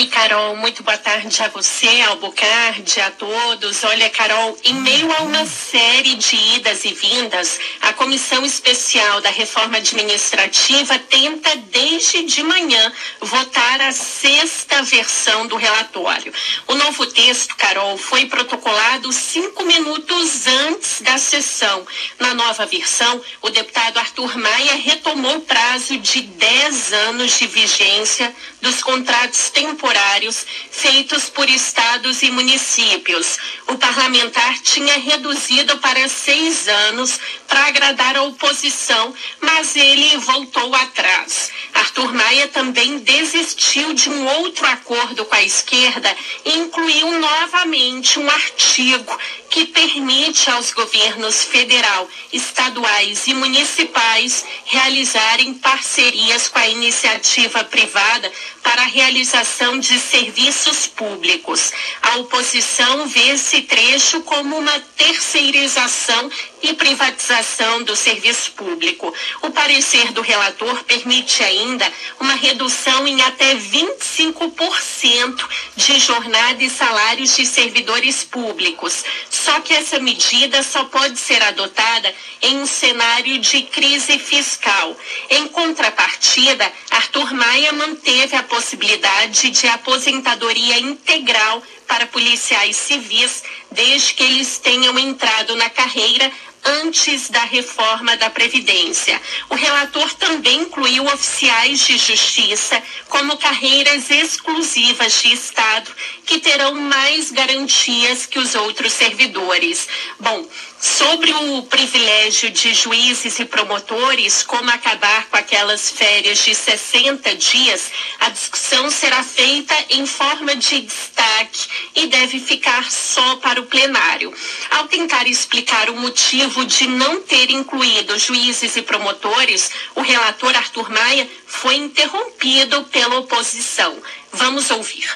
Oi, Carol, muito boa tarde a você, Bocardi, a todos. Olha, Carol, em meio a uma série de idas e vindas, a Comissão Especial da Reforma Administrativa tenta, desde de manhã, votar a sexta versão do relatório. O novo texto, Carol, foi protocolado cinco minutos antes da sessão. Na nova versão, o deputado Arthur Maia retomou o prazo de 10 anos de vigência dos contratos temporários feitos por estados e municípios. O parlamentar tinha reduzido para seis anos para agradar a oposição, mas ele voltou atrás. Arthur Maia também desistiu de um outro acordo com a esquerda e incluiu novamente um artigo que permite aos governos federal, estaduais e municipais realizarem parcerias com a iniciativa privada para a realização de serviços públicos. A oposição vê esse trecho como uma terceirização e privatização do serviço público. O parecer do relator permite ainda uma redução em até 25% de jornada e salários de servidores públicos. Só que essa medida só pode ser adotada em um cenário de crise fiscal. Em contrapartida, Arthur Maia manteve a possibilidade de aposentadoria integral para policiais civis, desde que eles tenham entrado na carreira antes da reforma da Previdência. O relator também incluiu oficiais de justiça como carreiras exclusivas de Estado, que terão mais garantias que os outros servidores. Bom, Sobre o privilégio de juízes e promotores, como acabar com aquelas férias de 60 dias, a discussão será feita em forma de destaque e deve ficar só para o plenário. Ao tentar explicar o motivo de não ter incluído juízes e promotores, o relator Arthur Maia foi interrompido pela oposição. Vamos ouvir.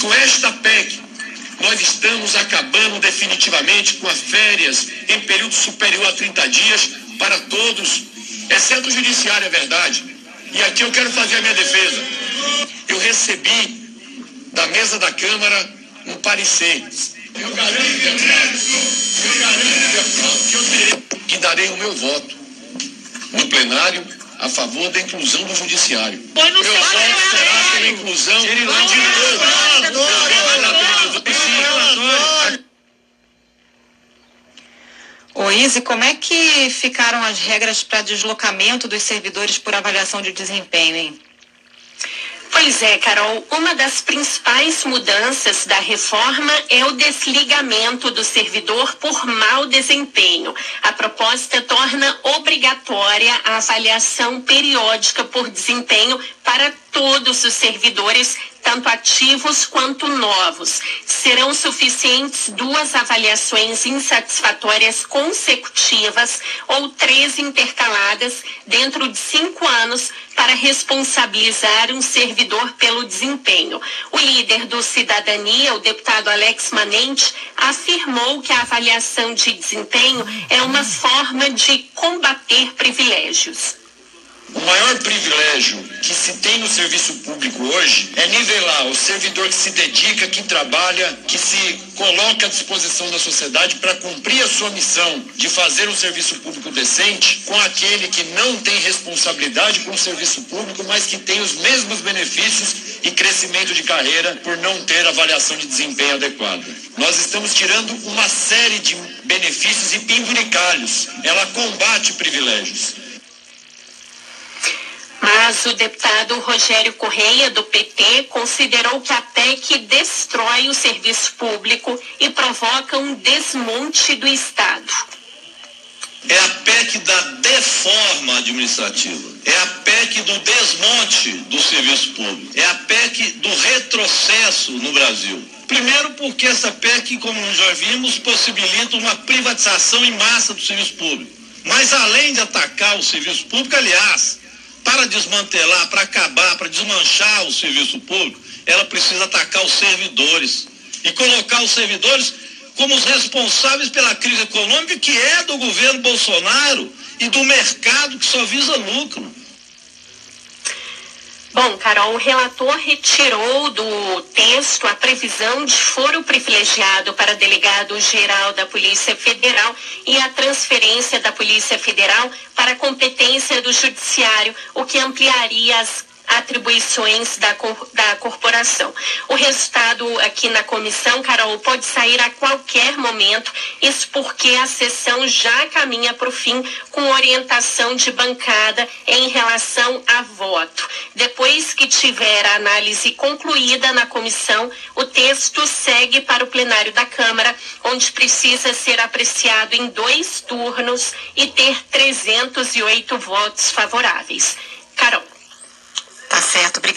Com esta PEC nós estamos acabando definitivamente com as férias em período superior a 30 dias para todos, exceto o judiciário, é verdade. E aqui eu quero fazer a minha defesa. Eu recebi da mesa da Câmara um parecer. Eu garanto, eu garanto, que eu terei, que darei o meu voto no plenário a favor da inclusão do judiciário. Foi no meu voto será pela inclusão de Ô Izzy, como é que ficaram as regras para deslocamento dos servidores por avaliação de desempenho, hein? Pois é, Carol, uma das principais mudanças da reforma é o desligamento do servidor por mau desempenho. A proposta torna obrigatória a avaliação periódica por desempenho para todos os servidores tanto ativos quanto novos. Serão suficientes duas avaliações insatisfatórias consecutivas ou três intercaladas dentro de cinco anos para responsabilizar um servidor pelo desempenho. O líder do Cidadania, o deputado Alex Manente, afirmou que a avaliação de desempenho é uma forma de combater privilégios. O maior privilégio que se tem no serviço público hoje é nivelar o servidor que se dedica, que trabalha, que se coloca à disposição da sociedade para cumprir a sua missão de fazer um serviço público decente com aquele que não tem responsabilidade com o serviço público, mas que tem os mesmos benefícios e crescimento de carreira por não ter avaliação de desempenho adequada. Nós estamos tirando uma série de benefícios e penduricalhos. Ela combate privilégios. Mas o deputado Rogério Correia, do PT, considerou que a PEC destrói o serviço público e provoca um desmonte do Estado. É a PEC da deforma administrativa. É a PEC do desmonte do serviço público. É a PEC do retrocesso no Brasil. Primeiro, porque essa PEC, como nós já vimos, possibilita uma privatização em massa do serviço público. Mas além de atacar o serviço público, aliás, para desmantelar, para acabar, para desmanchar o serviço público, ela precisa atacar os servidores e colocar os servidores como os responsáveis pela crise econômica que é do governo Bolsonaro e do mercado que só visa lucro. Bom, Carol, o relator retirou do texto a previsão de foro privilegiado para delegado-geral da Polícia Federal e a transferência da Polícia Federal para a competência do Judiciário, o que ampliaria as atribuições da, da corporação. O resultado aqui na comissão, Carol, pode sair a qualquer momento, isso porque a sessão já caminha para o fim com orientação de bancada em relação a voto. Depois que tiver a análise concluída na comissão, o texto segue para o plenário da Câmara, onde precisa ser apreciado em dois turnos e ter 308 votos favoráveis. Carol. Tá certo, obrigada.